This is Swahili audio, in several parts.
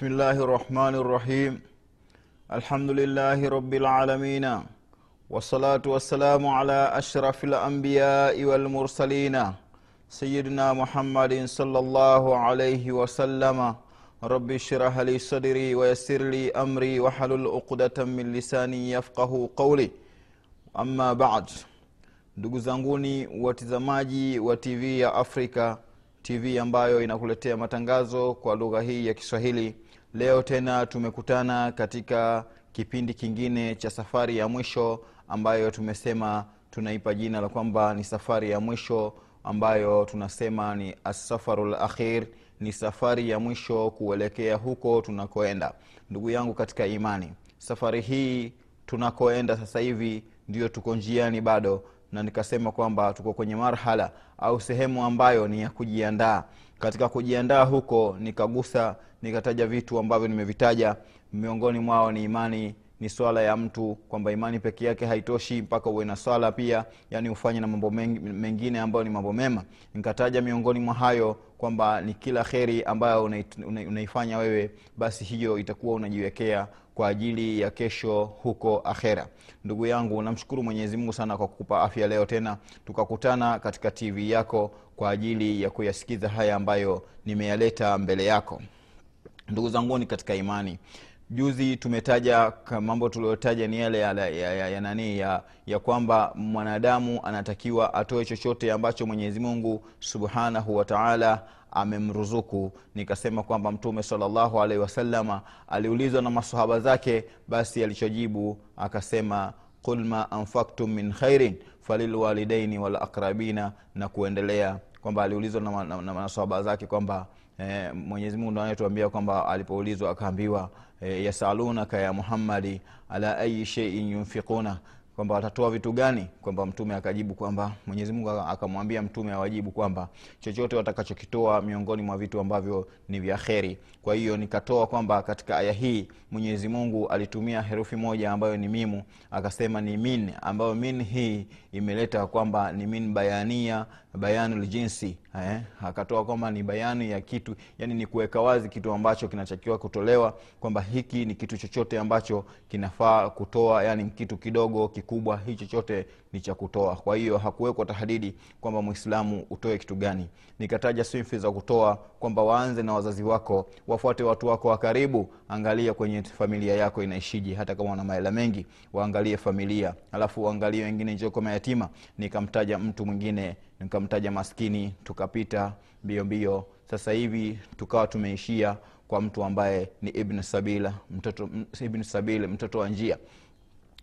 بسم الله الرحمن الرحيم الحمد لله رب العالمين والصلاة والسلام على أشرف الأنبياء والمرسلين سيدنا محمد صلى الله عليه وسلم رب اشرح لي صدري ويسر لي أمري وحلل عقدة من لساني يفقه قولي أما بعد ndugu zanguni watizamaji wa tv ya afrika tv ambayo inakuletea matangazo kwa lugha hii ya kiswahili leo tena tumekutana katika kipindi kingine cha safari ya mwisho ambayo tumesema tunaipa jina la kwamba ni safari ya mwisho ambayo tunasema ni asafaru lakhir ni safari ya mwisho kuelekea huko tunakoenda. Ndugu yangu katika imani safari hii tunakoenda sasa hivi ndio tuko njiani bado na nikasema kwamba tuko kwenye marhala au sehemu ambayo ni ya kujiandaa katika kujiandaa huko nikagusa nikataja vitu ambavyo nimevitaja. Miongoni mwao ni imani ni swala ya mtu kwamba imani peke yake haitoshi mpaka uwe na swala pia yani ufanye na mambo mengine ambayo ni mambo mema. Nikataja miongoni mwa hayo kwamba ni kila kheri ambayo unaifanya wewe basi hiyo itakuwa unajiwekea kwa ajili ya kesho huko akhera. Ndugu yangu namshukuru mwenyezi mungu sana kwa kukupa afya leo tena. Tukakutana katika tv yako kwa ajili ya kuyasikiza haya ambayo nimeyaleta mbele yako. Ndugu zanguni katika imani juzi tumetaja mambo tuliyotaja ni yale ya, ya, ya, ya, ya, kwamba mwanadamu anatakiwa atoe chochote ambacho mwenyezi mungu subhanahu wataala amemruzuku. Nikasema kwamba mtume salllahu alaihi wasalama aliulizwa na masahaba zake basi alichojibu akasema qul ma anfaktum min khairin falilwalidaini walaqrabina na kuendelea kwamba aliulizwa na, na, na masahaba zake kwamba eh, mwenyezi anayetuambia kwamba alipoulizwa akaambiwa eh, yasalunaka ya muhammadi ala ayi sheiin yunfiquna kwamba watatoa vitu gani? Kwamba mtume akajibu kwamba mwenyezi mungu akamwambia mtume awajibu kwamba chochote watakachokitoa miongoni mwa vitu ambavyo ni vya kheri. Kwa hiyo nikatoa kwamba katika aya hii mwenyezi mungu alitumia herufi moja ambayo ni mimu akasema ni min ambayo min hii imeleta kwamba ni min bayania bayanul eh? akatoa kwamba ni bayani ya kitu yani ni kuweka wazi kitu ambacho kinatakiwa kutolewa kwamba hiki ni kitu chochote ambacho kinafaa kutoa yani kitu kidogo kikubwa hii chochote ni cha kutoa. Kwa hiyo hakuwekwa tahdidi kwamba mwislamu utoe kitu gani. Nikataja sifi za kutoa kwamba waanze na wazazi wako wafuate watu wako wa karibu angalia kwenye familia yako inaishiji hata kama wana maela mengi waangalie familia. Alafu waangalie wengine njoko mayatima. Nikamtaja mtu mwingine nikamtaja maskini tukapita mbio mbio. Sasa hivi tukawa tumeishia kwa mtu ambaye ni ibn sabila mtoto ibn sabil mtoto wa njia.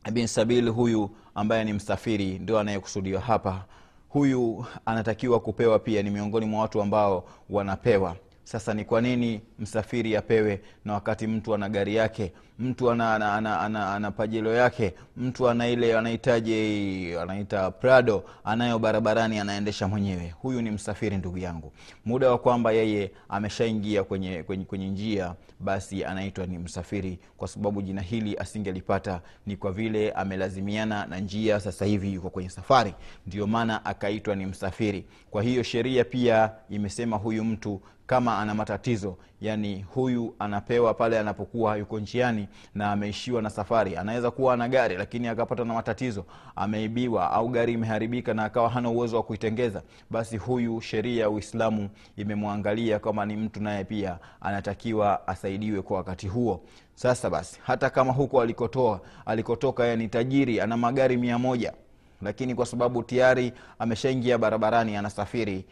Ibn sabil huyu ambaye ni msafiri ndio anayekusudiwa hapa. Huyu anatakiwa kupewa pia ni miongoni mwa watu ambao wanapewa sasa ni kwa nini msafiri apewe na wakati mtu ana gari yake mtu ana, ana, ana, ana, ana pajelo yake mtu ana ile anahitaji anaita prado anayo barabarani anaendesha mwenyewe. Huyu ni msafiri ndugu yangu. Muda wa kwamba yeye ameshaingia kwenye, kwenye, kwenye njia basi anaitwa ni msafiri kwa sababu jina hili asingelipata ni kwa vile amelazimiana na njia sasa hivi yuko kwenye safari. Ndio maana akaitwa ni msafiri. Kwa hiyo sheria pia imesema huyu mtu kama ana matatizo. Yani huyu anapewa pale anapokuwa yuko njiani na ameishiwa na safari. Anaweza kuwa ana gari lakini akapata na matatizo. Ameibiwa au gari imeharibika na akawa hana uwezo wa kuitengeza. Basi huyu sheria ya uislamu imemwangalia kama ni mtu naye pia anatakiwa asaidiwe kwa wakati huo. Sasa basi hata kama huko alikotoa alikotoka ni tajiri ana magari mia moja. Lakini kwa sababu tayari ameshaingia barabarani anasafiri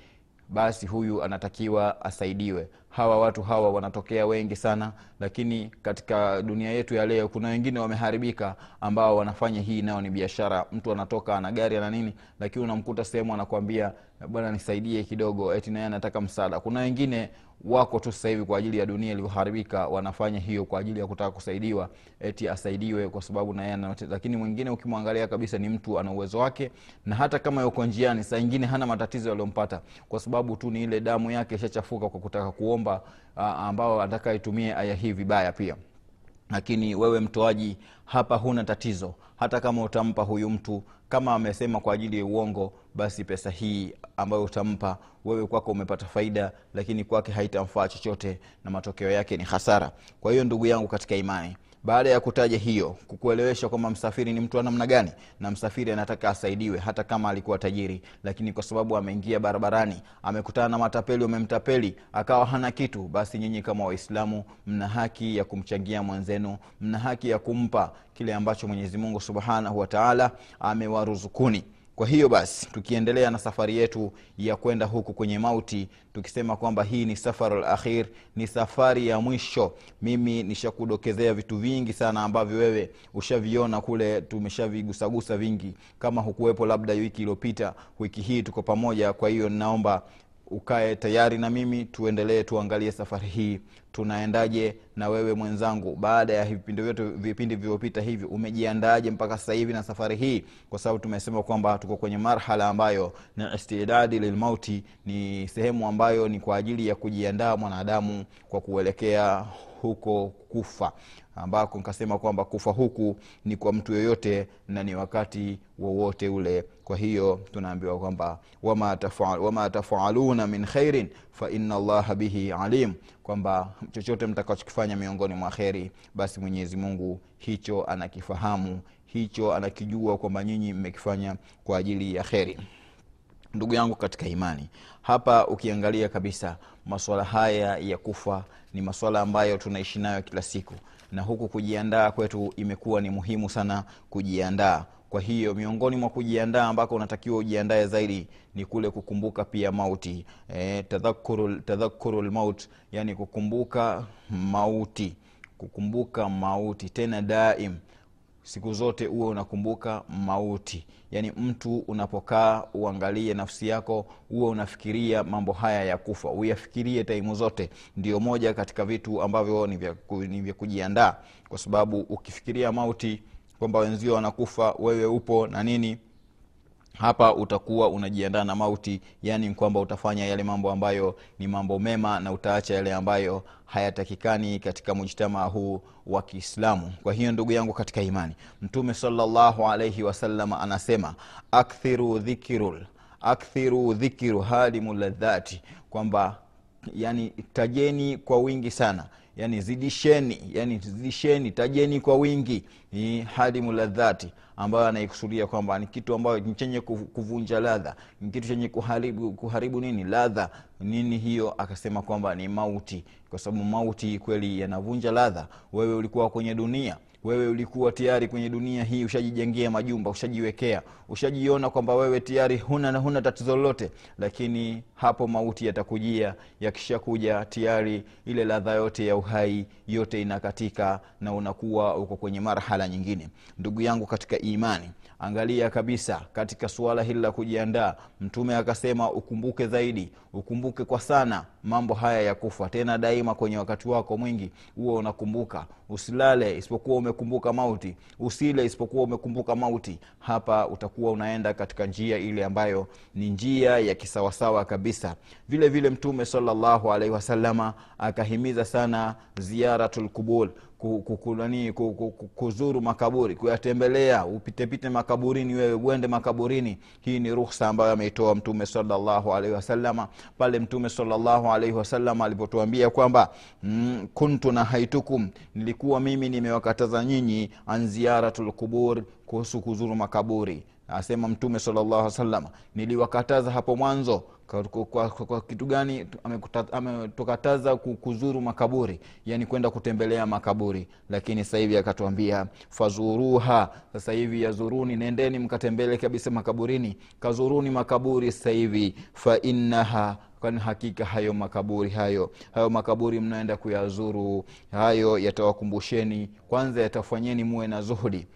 basi huyu anatakiwa asaidiwe. Hawa watu hawa wanatokea wengi sana lakini katika dunia yetu ya leo kuna wengine wameharibika ambao wanafanya hii nayo ni biashara. Mtu anatoka ana gari ana nini lakini unamkuta sehemu anakwambia bwana nisaidie kidogo eti naye anataka msaada. Kuna wengine wako tu sasa hivi kwa ajili ya dunia iliyoharibika wanafanya hiyo kwa ajili ya kutaka kusaidiwa eti asaidiwe kwa sababu naye lakini mwingine ukimwangalia kabisa ni mtu ana uwezo wake na hata kama yuko njiani saa ingine hana matatizo yaliyompata kwa sababu tu ni ile damu yake ishachafuka kwa kutaka kuomba ambao anataka itumie aya hii vibaya pia lakini wewe mtoaji hapa huna tatizo. Hata kama utampa huyu mtu kama amesema kwa ajili ya uongo basi pesa hii ambayo utampa wewe kwako umepata faida lakini kwake haitamfaa chochote na matokeo yake ni hasara. Kwa hiyo ndugu yangu katika imani baada ya kutaja hiyo kukuelewesha kwamba msafiri ni mtu wa namna gani na msafiri anataka asaidiwe hata kama alikuwa tajiri lakini kwa sababu ameingia barabarani amekutana na matapeli wamemtapeli akawa hana kitu basi nyinyi kama waislamu mna haki ya kumchangia mwenzenu mna haki ya kumpa kile ambacho mwenyezi mungu subhanahu wataala amewaruzukuni kwa hiyo basi tukiendelea na safari yetu ya kwenda huku kwenye mauti tukisema kwamba hii ni safar lakhir ni safari ya mwisho. Mimi nishakudokezea vitu vingi sana ambavyo wewe ushaviona kule tumeshavigusagusa vingi. Kama hukuwepo labda wiki iliyopita wiki hii tuko pamoja kwa hiyo ninaomba ukae tayari na mimi tuendelee tuangalie safari hii. Tunaendaje na wewe mwenzangu? Baada ya vipindi vyetu vipindi vilivyopita hivi umejiandaaje mpaka sasa hivi na safari hii? Kwa sababu tumesema kwamba tuko kwenye marhala ambayo ni istidadi lilmauti ni sehemu ambayo ni kwa ajili ya kujiandaa mwanadamu kwa kuelekea huko kufa ambako nkasema kwamba kufa huku ni kwa mtu yoyote na ni wakati wowote ule. Kwa hiyo tunaambiwa kwamba wama tafaluna min khairin faina llaha bihi alim kwamba chochote mtakachokifanya miongoni mwa kheri basi mwenyezi mungu hicho anakifahamu hicho anakijua kwamba nyinyi mmekifanya kwa ajili ya kheri. Ndugu yangu katika imani hapa ukiangalia kabisa maswala haya ya kufa ni maswala ambayo tunaishi nayo kila siku. Na huku kujiandaa kwetu imekuwa ni muhimu sana kujiandaa. Kwa hiyo miongoni mwa kujiandaa ambako unatakiwa ujiandae zaidi ni kule kukumbuka pia mauti. E, tadhakuru lmaut yani kukumbuka mauti. Kukumbuka mauti. Tena daim siku zote uwe unakumbuka mauti. Yaani mtu unapokaa uangalie nafsi yako huwe unafikiria mambo haya ya kufa. Uyafikirie taimu zote. Ndio moja katika vitu ambavyo ni vya, kujiandaa. Kwa sababu ukifikiria mauti kwamba wenzio wanakufa wewe upo na nini hapa utakuwa unajiandaa na mauti yaani kwamba utafanya yale mambo ambayo ni mambo mema na utaacha yale ambayo hayatakikani katika mujtamaa huu wa kiislamu. Kwa hiyo ndugu yangu katika imani mtume salllahu alaihi wasallam anasema akthiru dhikirul akthiru dhikiru halimu ladhati kwamba yani tajeni kwa wingi sana yani zidisheni yani zidisheni tajeni kwa wingi ni hadimu ladhati ambayo anaikusudia kwamba ni kitu ambayo ni chenye kuvunja ladha. Ni kitu chenye kuharibu, kuharibu nini? Ladha. Nini hiyo? Akasema kwamba ni mauti. Kwa sababu mauti kweli yanavunja ladha. Wewe ulikuwa kwenye dunia wewe ulikuwa tayari kwenye dunia hii ushajijengea majumba ushajiwekea ushajiona kwamba wewe tayari huna, huna tatizo lolote lakini hapo mauti yatakujia yakishakuja tayari ile ladha yote ya uhai yote inakatika na unakuwa uko kwenye marhala nyingine. Ndugu yangu katika imani angalia kabisa katika suala hili la kujiandaa mtume akasema ukumbuke zaidi ukumbuke kwa sana mambo haya ya kufa. Tena daima kwenye wakati wako mwingi huo unakumbuka. Usilale isipokuwa umekumbuka mauti usile isipokuwa umekumbuka mauti. Hapa utakuwa unaenda katika njia ile ambayo ni njia ya kisawasawa kabisa. Vile vile mtume salllahu alaihi wasalama akahimiza sana ziyaratulqubul kukulani kuzuru makaburi kuyatembelea upitepite makaburini wewe uende makaburini. Hii ni ruhsa ambayo ameitoa mtume salllahu alaihi wasalama pale mtume salllahu alaihi wasalama alipotuambia kwamba mm, kuntu nahaitukum nilikuwa mimi nimewakataza nyinyi an lkubur kuhusu kuzuru makaburi. Asema mtume salllah salama niliwakataza hapo mwanzo kwa, kwa, kwa, kitu gani ametukataza kuzuru makaburi? Yani kwenda kutembelea makaburi. Lakini sasa hivi akatuambia fazuruha. Sasa hivi yazuruni nendeni mkatembele kabisa makaburini. Kazuruni makaburi sasa hivi fainnaha kwani hakika hayo makaburi hayo hayo makaburi mnaenda kuyazuru hayo yatawakumbusheni. Kwanza yatafanyeni muwe na zuhudi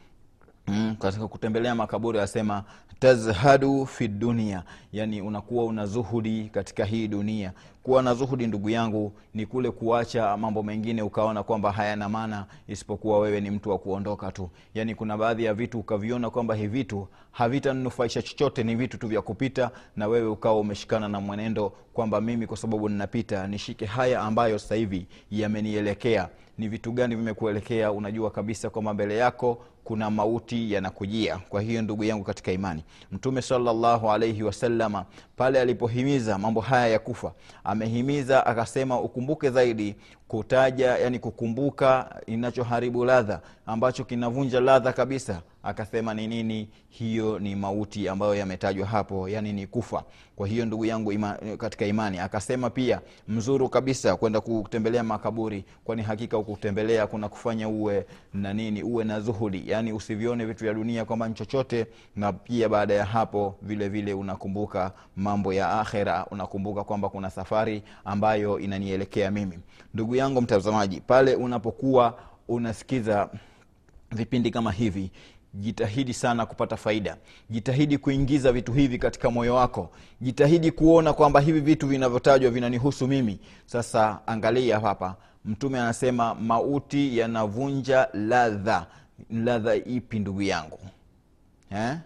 Mm, katika kutembelea makaburi asema tazhadu fi dunia yani unakuwa una zuhudi katika hii dunia. Kuwa na zuhudi ndugu yangu ni kule kuacha mambo mengine ukaona kwamba hayana maana isipokuwa wewe ni mtu wa kuondoka tu. Yani kuna baadhi ya vitu ukaviona kwamba hivi vitu havitanufaisha chochote ni vitu tu vya kupita na wewe ukawa umeshikana na mwenendo kwamba mimi kwa sababu ninapita nishike haya ambayo sasa hivi yamenielekea. Ni vitu gani vimekuelekea? Unajua kabisa kwamba mbele yako kuna mauti yanakujia. Kwa hiyo ndugu yangu katika imani mtume salllahu alaihi wasalama pale alipohimiza mambo haya ya kufa amehimiza akasema ukumbuke zaidi kutaja yani kukumbuka inachoharibu ladha ambacho kinavunja ladha kabisa. Akasema ni nini? Hiyo ni mauti ambayo yametajwa hapo yani ni kufa. Kwa hiyo ndugu yangu ima, katika imani akasema pia mzuru kabisa kwenda kutembelea makaburi kwani hakika ukutembelea kuna kufanya uwe na nini uwe na zuhudi. Yani usivione vitu vya dunia kwamba ni chochote na pia baada ya hapo vile vile unakumbuka mambo ya akhera unakumbuka kwamba kuna safari ambayo inanielekea mimi. Ndugu yangu mtazamaji pale unapokuwa unasikiza vipindi kama hivi jitahidi sana kupata faida. Jitahidi kuingiza vitu hivi katika moyo wako. Jitahidi kuona kwamba hivi vitu vinavyotajwa vinanihusu mimi. Sasa angalia hapa. Mtume anasema mauti yanavunja ladha ladha ipi ndugu yangu eh?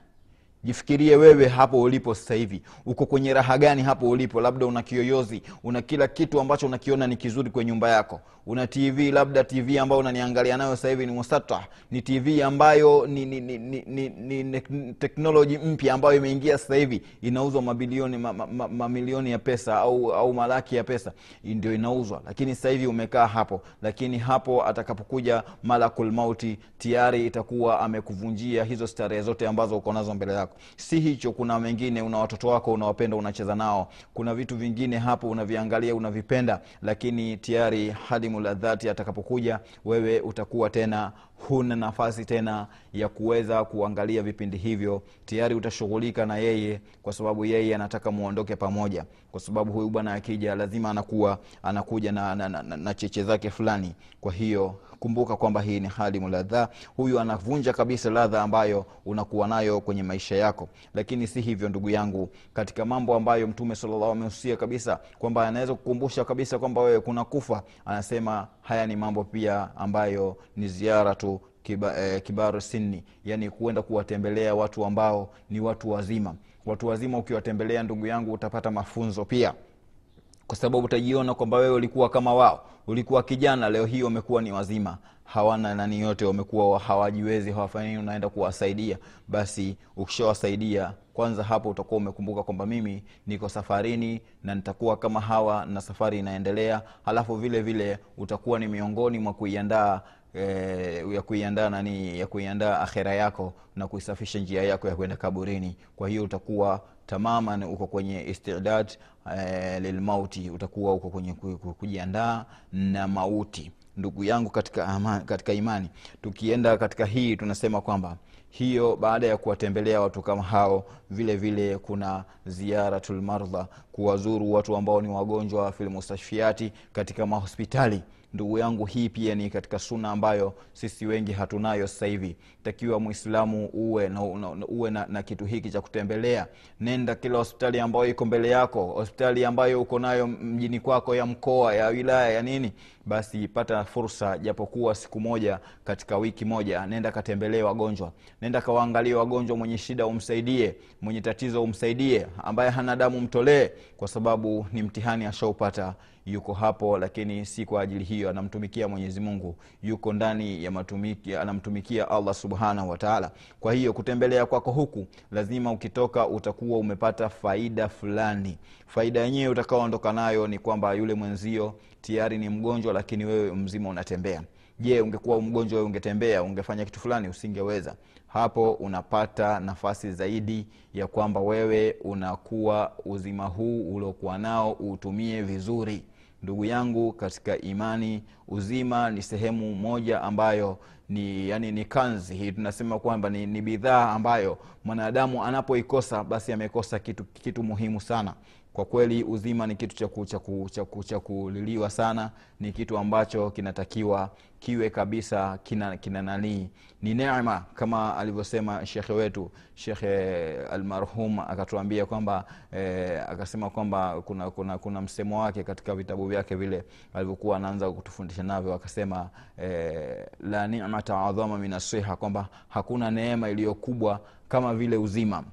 Jifikirie wewe hapo ulipo sasa hivi. Uko kwenye raha gani hapo ulipo? Labda una kiyoyozi una kila kitu ambacho unakiona ni kizuri kwenye nyumba yako. Una tv labda tv ambayo unaniangalia nayo sasa hivi ni musata ni tv ambayo ni, ni, ni, ni, ni, ni, ni teknoloji mpya ambayo imeingia sasa hivi. Inauzwa mabilioni mamilioni ma, ma, ma ya pesa au, au malaki ya pesa. Ndio inauzwa. Lakini sasa hivi umekaa hapo. Lakini hapo atakapokuja malakulmauti tayari itakuwa amekuvunjia hizo starehe zote ambazo uko nazo mbele yako si hicho kuna mengine una watoto wako unawapenda unacheza nao. Kuna vitu vingine hapo unaviangalia unavipenda lakini tayari hadimu ladhati atakapokuja wewe utakuwa tena huna nafasi tena ya kuweza kuangalia vipindi hivyo tayari utashughulika na yeye kwa sababu yeye anataka muondoke pamoja. Kwa sababu huyu bwana akija lazima anakuwa anakuja na, na, na, na, na cheche zake fulani. Kwa hiyo kumbuka kwamba hii ni hali muladha. Huyu anavunja kabisa ladha ambayo unakuwa nayo kwenye maisha yako. Lakini si hivyo ndugu yangu. Katika mambo ambayo mtume salllah amehusia kabisa kwamba anaweza kukumbusha kabisa kwamba wewe kuna kufa anasema haya ni mambo pia ambayo ni ziara tu kiba, eh, kibaru yani kuenda kuwatembelea watu ambao ni watu wazima. Watu wazima ukiwatembelea ndugu yangu utapata mafunzo pia kwa sababu utajiona kwamba wewe ulikuwa kama wao. Ulikuwa kijana leo hii wamekuwa ni wazima. Hawana nani yote wamekuwa hawajiwezi hawafanyi unaenda kuwasaidia. Basi ukishawasaidia kwanza hapo utakuwa umekumbuka kwamba mimi niko safarini na nitakuwa kama hawa na safari inaendelea. Halafu vile vile utakuwa ni miongoni mwa kuiandaa E, ya kuiandaa nani ya kuiandaa akhera yako na kuisafisha njia yako ya kwenda kaburini. Kwa hiyo utakuwa tamaman uko kwenye istidad e, lilmauti utakuwa uko kwenye kujiandaa na mauti. Ndugu yangu katika, ama, katika imani tukienda katika hii tunasema kwamba hiyo baada ya kuwatembelea watu kama hao vile vile kuna ziaratulmardha kuwazuru watu ambao ni wagonjwa filmustashfiati katika mahospitali ndugu yangu hii pia ni katika suna ambayo sisi wengi hatunayo sasa hivi. Takiwa mwislamu uwe na, na, uwe na, na kitu hiki cha kutembelea. Nenda kila hospitali ambayo iko mbele yako hospitali ambayo uko nayo mjini kwako ya mkoa ya wilaya ya nini basi pata fursa japokuwa siku moja katika wiki moja. Nenda katembelee wagonjwa. Nenda kawaangalie wagonjwa mwenye shida umsaidie mwenye tatizo umsaidie ambaye hana damu mtolee kwa sababu ni mtihani ashaupata. Yuko hapo lakini si kwa ajili hiyo. Anamtumikia mwenyezi mungu. Yuko ndani ya matumiki anamtumikia allah subhanahu wataala kwa hiyo kutembelea kwako huku lazima ukitoka utakuwa umepata faida fulani. Faida yenyewe utakaoondoka nayo ni kwamba yule mwenzio tayari ni mgonjwa lakini wewe mzima unatembea. Je ungekuwa mgonjwa wewe ungetembea ungefanya kitu fulani? Usingeweza. Hapo unapata nafasi zaidi ya kwamba wewe unakuwa uzima huu uliokuwa nao uutumie vizuri. Ndugu yangu katika imani uzima ni sehemu moja ambayo ni yani ni kanzi. Hii tunasema kwamba ni, ni bidhaa ambayo mwanadamu anapoikosa basi amekosa kitu, kitu muhimu sana kwa kweli uzima ni kitu cha kuliliwa sana. Ni kitu ambacho kinatakiwa kiwe kabisa kina, kina nanii. Ni nema kama alivyosema shekhe wetu shekhe almarhum akatuambia kwamba eh, akasema kwamba kuna, kuna, kuna msemo wake katika vitabu vyake vile alivyokuwa anaanza kutufundisha navyo. Akasema eh, la nimata adhama min asiha kwamba hakuna neema iliyokubwa kama vile uzima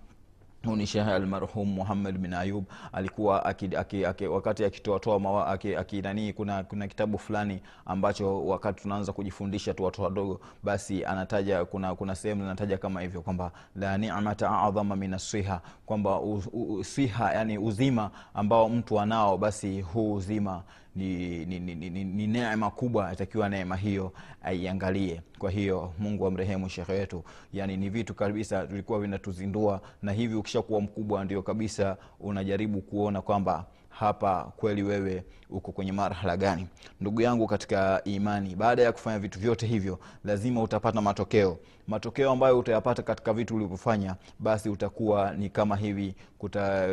huu ni shehe almarhum muhammad bin ayub. Alikuwa aki, aki, aki, wakati akitoatoa akinanii aki, kuna, kuna kitabu fulani ambacho wakati tunaanza kujifundisha tu watoto wadogo basi anataja kuna kuna sehemu anataja kama hivyo kwamba la nimata adhama min asiha kwamba siha yani uzima ambao mtu anao basi huu uzima ni, ni, ni, ni, ni neema kubwa atakiwa neema hiyo aiangalie. Kwa hiyo mungu amrehemu shekhe wetu yani ni vitu kabisa vilikuwa vinatuzindua na hivi ukishakuwa mkubwa ndio kabisa unajaribu kuona kwamba hapa kweli wewe uko kwenye marhala gani. Ndugu yangu katika imani baada ya kufanya vitu vyote hivyo lazima utapata matokeo matokeo ambayo utayapata katika vitu ulivyofanya basi utakuwa ni kama hivi kuta,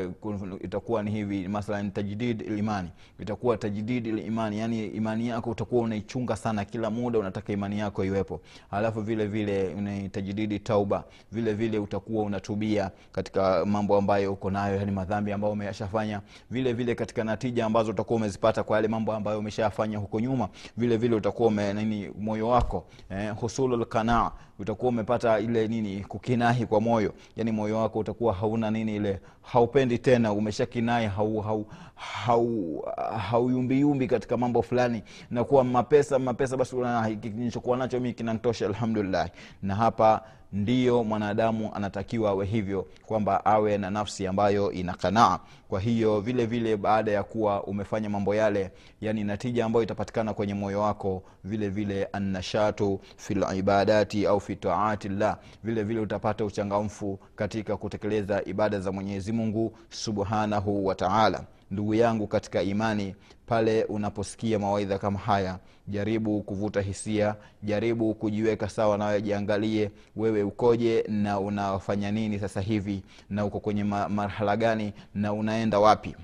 itakuwa ni hivi mathalan tajdid limani itakuwa tajdid limani yani imani yako utakuwa unaichunga sana kila muda unataka imani yako iwepo. Alafu vile vile tajdidi tauba vile vile utakuwa unatubia katika mambo ambayo uko nayo yani madhambi ambayo umeyashafanya. Vile vile katika natija ambazo utakuwa umezipata kwa yale mambo ambayo umeshayafanya huko nyuma vile vile utakuwa ume, nini moyo wako eh, husulul qanaa utakuwa umepata ile nini kukinahi kwa moyo. Yani moyo wako utakuwa hauna nini ile haupendi tena umeshakinai hau, hau, hau, hauyumbiyumbi katika mambo fulani. Nakuwa mapesa mapesa basi nilichokuwa nacho mi kinantosha alhamdulillah. Na hapa ndiyo mwanadamu anatakiwa awe hivyo kwamba awe na nafsi ambayo ina kanaa. Kwa hiyo vile vile baada ya kuwa umefanya mambo yale yani natija ambayo itapatikana kwenye moyo wako vile vile annashatu fi libadati au fi taati llah vile vile utapata uchangamfu katika kutekeleza ibada za mwenyezi mungu subhanahu wa taala ndugu yangu katika imani pale unaposikia mawaidha kama haya. Jaribu kuvuta hisia jaribu kujiweka sawa nawe jiangalie wewe ukoje na unafanya nini sasa hivi na uko kwenye marhala gani na unaenda wapi.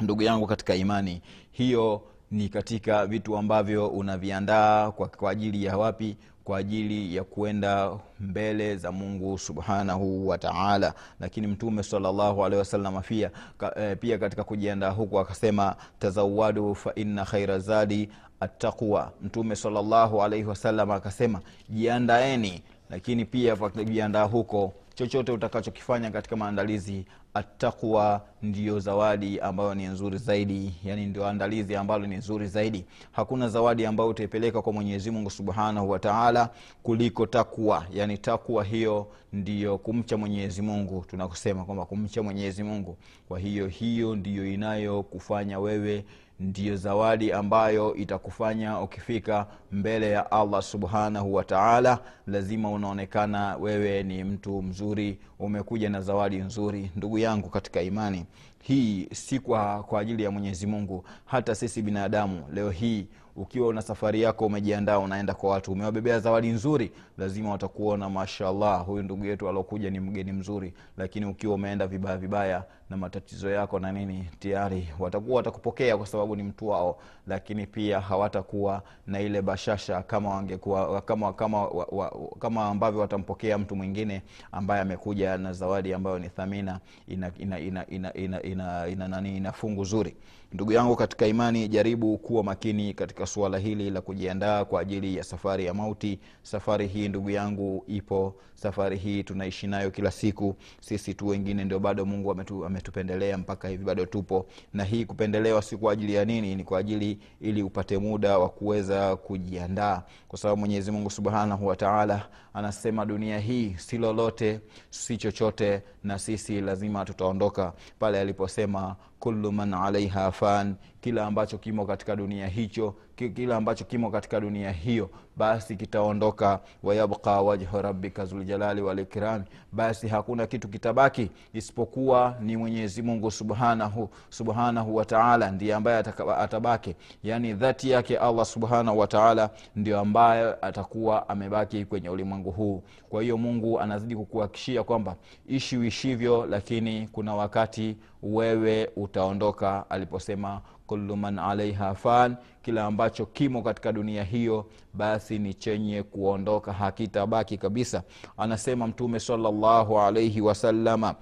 Ndugu yangu katika imani hiyo ni katika vitu ambavyo unaviandaa kwa, kwa ajili ya wapi kwa ajili ya kuenda mbele za mungu subhanahu wataala lakini mtume salllahu alehi wasalama pia, e, pia katika kujiandaa huku akasema tazawadu fa inna khaira zadi attaqwa. Mtume salllahu alaihi wasalama akasema jiandaeni. Lakini pia kujiandaa huko chochote utakachokifanya katika maandalizi atakwa ndiyo zawadi ambayo ni nzuri zaidi. Yani ndio andalizi ambalo ni nzuri zaidi. Hakuna zawadi ambayo utaipeleka kwa mwenyezi mungu subhanahu wataala kuliko takwa yani takwa hiyo ndiyo kumcha mwenyezi mungu. Tunakusema kwamba kumcha mwenyezi mungu. Kwa hiyo hiyo ndiyo inayokufanya wewe ndiyo zawadi ambayo itakufanya ukifika mbele ya allah subhanahu wataala lazima unaonekana wewe ni mtu mzuri umekuja na zawadi nzuri ndugu yangu katika imani. Hii si kwa, ajili ya mwenyezi mungu hata sisi binadamu. Leo hii ukiwa una safari yako umejiandaa unaenda kwa watu umewabebea zawadi nzuri lazima watakuona mashallah huyu ndugu yetu aliokuja ni mgeni mzuri. Lakini ukiwa umeenda vibaya vibaya na matatizo yako na nini tayari watakuwa watakupokea kwa sababu ni mtu wao lakini pia hawatakuwa na ile bashasha kama wangekuwa kama kama wa, wa, kama ambavyo watampokea mtu mwingine ambaye amekuja na zawadi ambayo ni thamina ina ina ina ina, ina, ina, ina, nani ina fungu zuri. Ndugu yangu katika imani jaribu kuwa makini katika suala hili la kujiandaa kwa ajili ya safari ya mauti. Safari hii ndugu yangu ipo. Safari hii tunaishi nayo kila siku. Sisi tu wengine ndio bado mungu ametu, ametupendelea mpaka hivi bado tupo. Na hii kupendelewa si kwa ajili ya nini? Ni kwa ajili ili upate muda wa kuweza kujiandaa. Kwa sababu mwenyezi mungu subhanahu wataala anasema dunia hii si lolote si chochote na sisi lazima tutaondoka. Pale aliposema kullu man alaiha fan kila ambacho kimo katika dunia hicho kila ambacho kimo katika dunia hiyo basi kitaondoka. Wayabqa wajhu rabbika zuljalali walikrami basi hakuna kitu kitabaki isipokuwa ni mwenyezi mungu subhanahu subhanahu wataala ndiye ambaye atabaki. Yaani dhati yake allah subhanahu wataala ndio ambaye atakuwa amebaki kwenye ulimwengu huu. Kwa hiyo mungu anazidi kukuhakishia kwamba ishi uishivyo lakini kuna wakati wewe utaondoka aliposema kullu man alaiha fan kila ambacho kimo katika dunia hiyo basi ni chenye kuondoka hakitabaki kabisa. Anasema mtume salllahu alaihi wasalama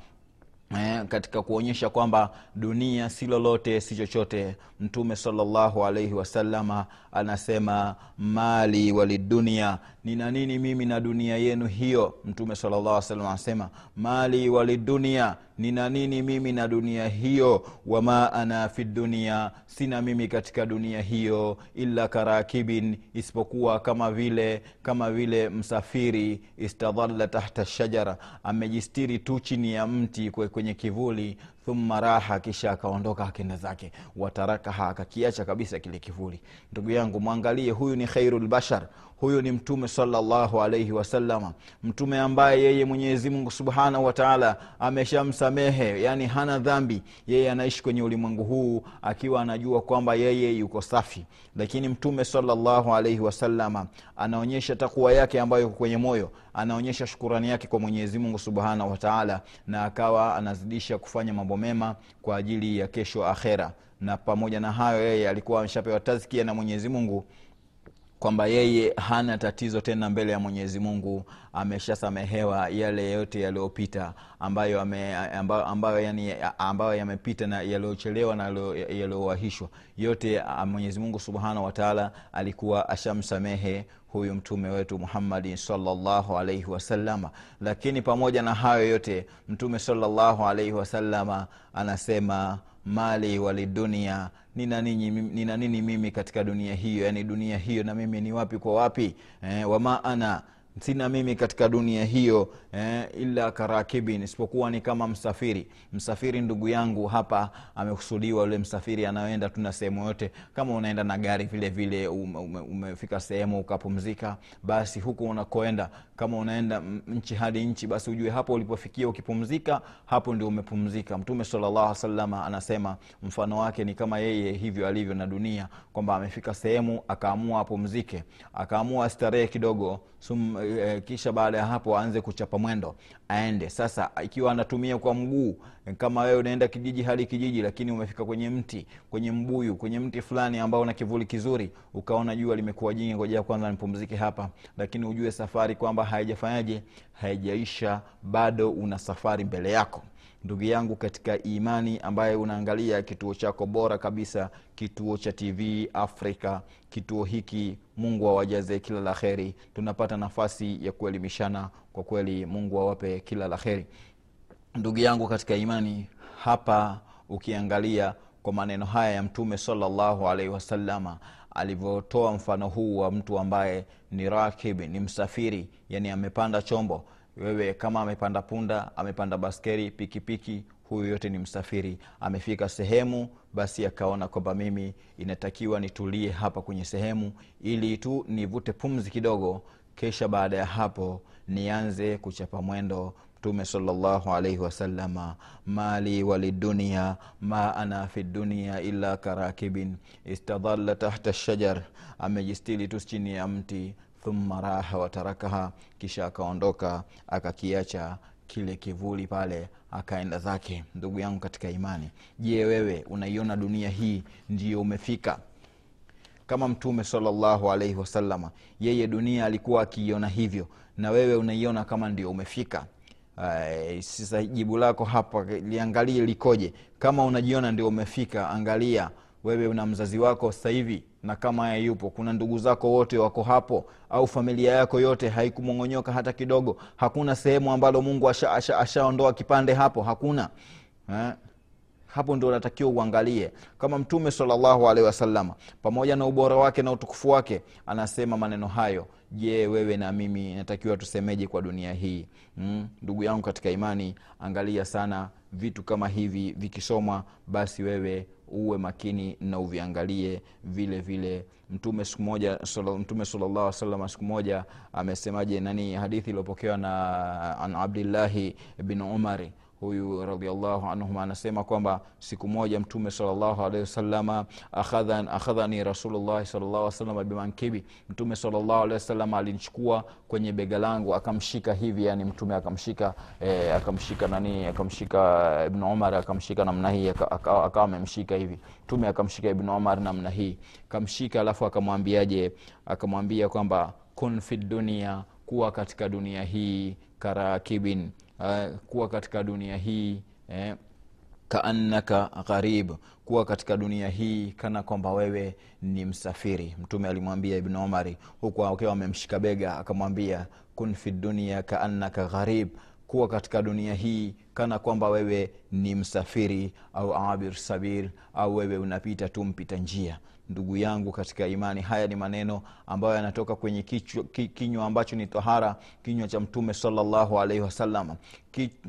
Eh, katika kuonyesha kwamba dunia si lolote si chochote. Mtume salllahu alaihi wasalama anasema mali walidunia nina nini mimi na dunia yenu hiyo? Mtume salllah salam anasema mali walidunia nina nini mimi na dunia hiyo? Wama ana fi dunia? Sina mimi katika dunia hiyo illa karakibin isipokuwa kama vile kama vile msafiri istadhalla tahta shajara. Amejistiri tu chini ya mti kwenye kivuli thumma raha kisha akaondoka akenda zake. Watarakaha akakiacha kabisa kile kivuli. Ndugu yangu mwangalie huyu ni khairu lbashar huyu ni mtume salllahu alaihi wasalama mtume ambaye yeye mwenyezi mungu subhanahu wataala ameshamsamehe yani hana dhambi. Yeye anaishi kwenye ulimwengu huu akiwa anajua kwamba yeye yuko safi. Lakini mtume salllahu alaihi wasalama anaonyesha takuwa yake ambayo kwenye moyo anaonyesha shukurani yake kwa mwenyezi mungu subhanahu wataala na akawa anazidisha kufanya mambo mema kwa ajili ya kesho akhera. Na pamoja na hayo yeye alikuwa ameshapewa tazkia na mwenyezi mungu kwamba yeye hana tatizo tena mbele ya mwenyezi mungu ameshasamehewa yale yote yaliyopita ambayo ame, ambayo, ambayo, yani, ambayo yamepita na yaliyochelewa na yaliyowahishwa yote ah, mwenyezi mungu subhanahu wataala alikuwa ashamsamehe huyu mtume wetu Muhammadi salllahu alaihi wasalama lakini pamoja na hayo yote mtume salllahu alaihi wasalama anasema mali walidunia nina nini, nina nini mimi katika dunia hiyo? Yani dunia hiyo na mimi ni wapi kwa wapi? Eh, wama ana sina mimi katika dunia hiyo eh, illa karakibin isipokuwa ni kama msafiri. Msafiri ndugu yangu hapa amekusudiwa yule msafiri anayoenda tuna sehemu yote. Kama unaenda na gari vile vile ume, ume, sehemu ukapumzika basi huku unakoenda. Kama unaenda nchi hadi nchi basi ujue hapo ulipofikia ukipumzika hapo ndio umepumzika. Mtume salllah salama anasema mfano wake ni kama yeye hivyo alivyo na dunia kwamba amefika sehemu akaamua apumzike. Akaamua starehe kidogo sum, e, kisha baada ya hapo aanze kuchapa mwendo aende. Sasa ikiwa anatumia kwa mguu kama wewe unaenda kijiji hadi kijiji lakini umefika kwenye mti kwenye mbuyu kwenye mti fulani ambao una kivuli kizuri ukaona jua limekuwa jingi ngojea kwanza nipumzike hapa. Lakini ujue safari kwamba haijafanyaje haijaisha bado una safari mbele yako ndugu yangu katika imani ambaye unaangalia kituo chako bora kabisa kituo cha tv afrika kituo hiki mungu awajaze kila la kheri. Tunapata nafasi ya kuelimishana. Kwa kweli mungu awape kila la kheri. Ndugu yangu katika imani hapa ukiangalia kwa maneno haya ya mtume salllahu alaihi wasalama alivyotoa mfano huu wa mtu ambaye ni rakib ni msafiri yani amepanda chombo wewe kama amepanda punda amepanda baskeri pikipiki huyu yote ni msafiri. Amefika sehemu basi akaona kwamba mimi inatakiwa nitulie hapa kwenye sehemu ili tu nivute pumzi kidogo. Kisha baada ya hapo nianze kuchapa mwendo. Mtume salllahu alaihi wasalama mali walidunia ma ana fi dunia illa karakibin istadhalla tahta shajar. Amejistili tu chini ya mti thumma raha watarakaha kisha akaondoka akakiacha kile kivuli pale akaenda zake. Ndugu yangu katika imani je wewe unaiona dunia hii ndiyo umefika? Kama mtume salllahu alaihi wasalama yeye dunia alikuwa akiiona hivyo na wewe unaiona kama ndio umefika? Uh, sasa jibu lako hapa liangalie likoje. Kama unajiona ndio umefika angalia wewe una mzazi wako sasa hivi na kama yayupo yupo kuna ndugu zako wote wako hapo au familia yako yote haikumong'onyoka hata kidogo hakuna sehemu ambalo mungu ashaondoa asha, asha kipande hapo hakuna eh? Hapo ndio unatakiwa uangalie. Kama mtume salllahu alehi wasalama pamoja na ubora wake na utukufu wake anasema maneno hayo je wewe na mimi natakiwa tusemeje kwa dunia hii? Mm? ndugu yangu katika imani angalia sana vitu kama hivi vikisomwa basi wewe uwe makini na uviangalie. Vile vile mtume siku moja mtume salllah salam siku moja amesemaje nani hadithi iliyopokewa na an abdillahi bin umari huyu radiallahu anhum anasema kwamba siku moja mtume salllahu alehi wasalama akhadhan- akhadhani rasulullahi salllah salama bimankibi mtume salllahu alehi wasalama alinichukua kwenye bega langu akamshika hivi yani mtume akamshika eh, akamshika nani akamshika ibn umar akamshika namna hii aka- aka- akawa amemshika hivi. Mtume akamshika ibn umar namna hii kamshika alafu akamwambiaje? Akamwambia kwamba kun fi dunia kuwa katika dunia hii karakibin uh, kuwa katika dunia hii eh, kaannaka gharib kuwa katika dunia hii kana kwamba wewe ni msafiri. Mtume alimwambia ibn umari huku akiwa amemshika bega akamwambia kun fi dunia kaannaka gharib kuwa katika dunia hii kana kwamba wewe ni msafiri au abir sabil au wewe unapita tu mpita njia ndugu yangu katika imani. Haya ni maneno ambayo yanatoka kwenye kichwa- kinywa ambacho ni tahara kinywa cha mtume salllahu alaihi wasallam.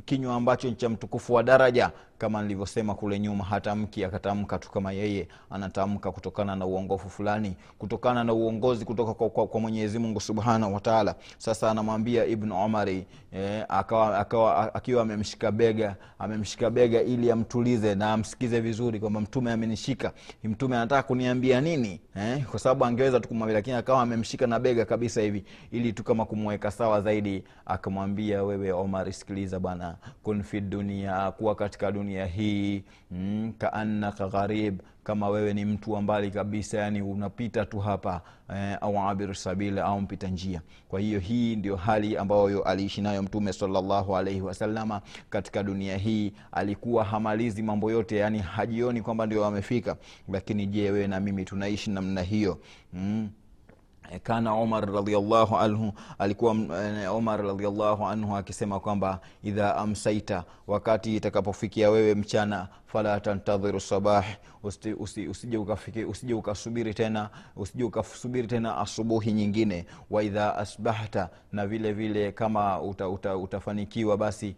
Kinywa ambacho ni cha mtukufu wa daraja kama nilivyosema kule nyuma hatamki akatamka tu kama yeye anatamka kutokana na uongofu fulani kutokana na uongozi kutoka kwa, kwa, kwa mwenyezi mungu subhanahu wataala sasa anamwambia ibnu omari eh, akawa, akawa akiwa amemshika bega amemshika bega ili amtulize na amsikize vizuri kwamba mtume amenishika. Mtume anataka kuniambia nini eh? kwa sababu angeweza tu kumwambia lakini akawa amemshika na bega kabisa hivi ili tu kama kumweka sawa zaidi akamwambia wewe omar sikiliza bwana kun fi dunia kuwa katika dunia hii mm, kaannaka gharib kama wewe ni mtu wa mbali kabisa yani unapita tu hapa eh, au abir sabili au mpita njia. Kwa hiyo hii ndio hali ambayo aliishi nayo mtume salllahu alaihi wasalama katika dunia hii. Alikuwa hamalizi mambo yote yani hajioni kwamba ndio amefika. Lakini je wewe na mimi tunaishi namna hiyo? Mm kana umar radiallahu anhu alikuwa eh, umar radiallahu anhu akisema kwamba idha amsaita wakati itakapofikia wewe mchana fala tantadhiru sabah usije usi, usi ukafiki- usije ukasubiri tena usije ukasubiri tena asubuhi nyingine. Wa idha asbahta na vile vile kama uta, uta, utafanikiwa basi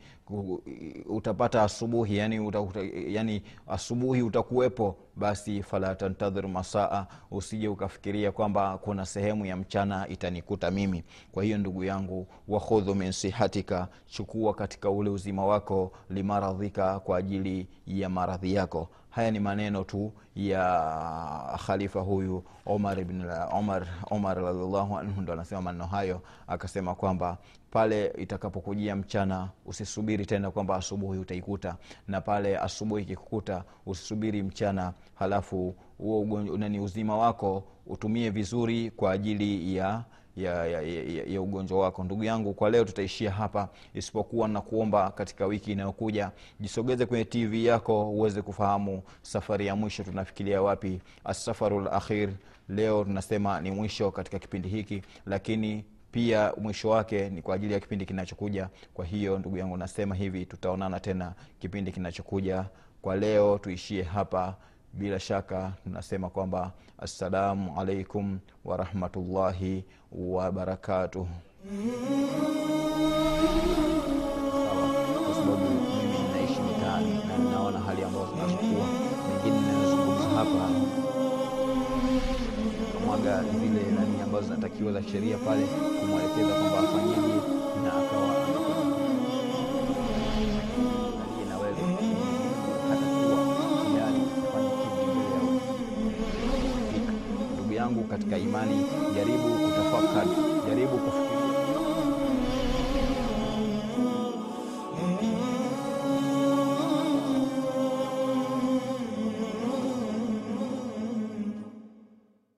utapata asubuhi yani, uta, uta, yani asubuhi utakuwepo basi fala tantadhir masaa usije ukafikiria kwamba kuna sehemu ya mchana itanikuta mimi. Kwa hiyo ndugu yangu wakhudhu min sihatika chukua katika ule uzima wako limaradhika kwa ajili ya maradhi yako haya ni maneno tu ya khalifa huyu omar ibn omar omar radiallahu anhu ndo anasema maneno hayo akasema kwamba pale itakapokujia mchana usisubiri tena kwamba asubuhi utaikuta na pale asubuhi ikikukuta usisubiri mchana halafu huo ugonjwa- nani uzima wako utumie vizuri kwa ajili ya ya, ya, ya, ya ugonjwa wako. Ndugu yangu kwa leo tutaishia hapa isipokuwa na kuomba katika wiki inayokuja jisogeze kwenye tv yako uweze kufahamu safari ya mwisho tunafikiria wapi. Asafaru lakhir leo tunasema ni mwisho katika kipindi hiki lakini pia mwisho wake ni kwa ajili ya kipindi kinachokuja. Kwa hiyo ndugu yangu nasema hivi tutaonana tena kipindi kinachokuja. Kwa leo tuishie hapa bila shaka tunasema kwamba assalamu alaikum warahmatullahi wabarakatuh na ninaona hali ambazo zinazokuwa mengine ninayozungumza hapa kamwaga zile nani ambazo zinatakiwa za sheria pale kumwelekeza kwamba afanyeje na akawa yangu katika imani. Jaribu kutafakari jaribu kufikiri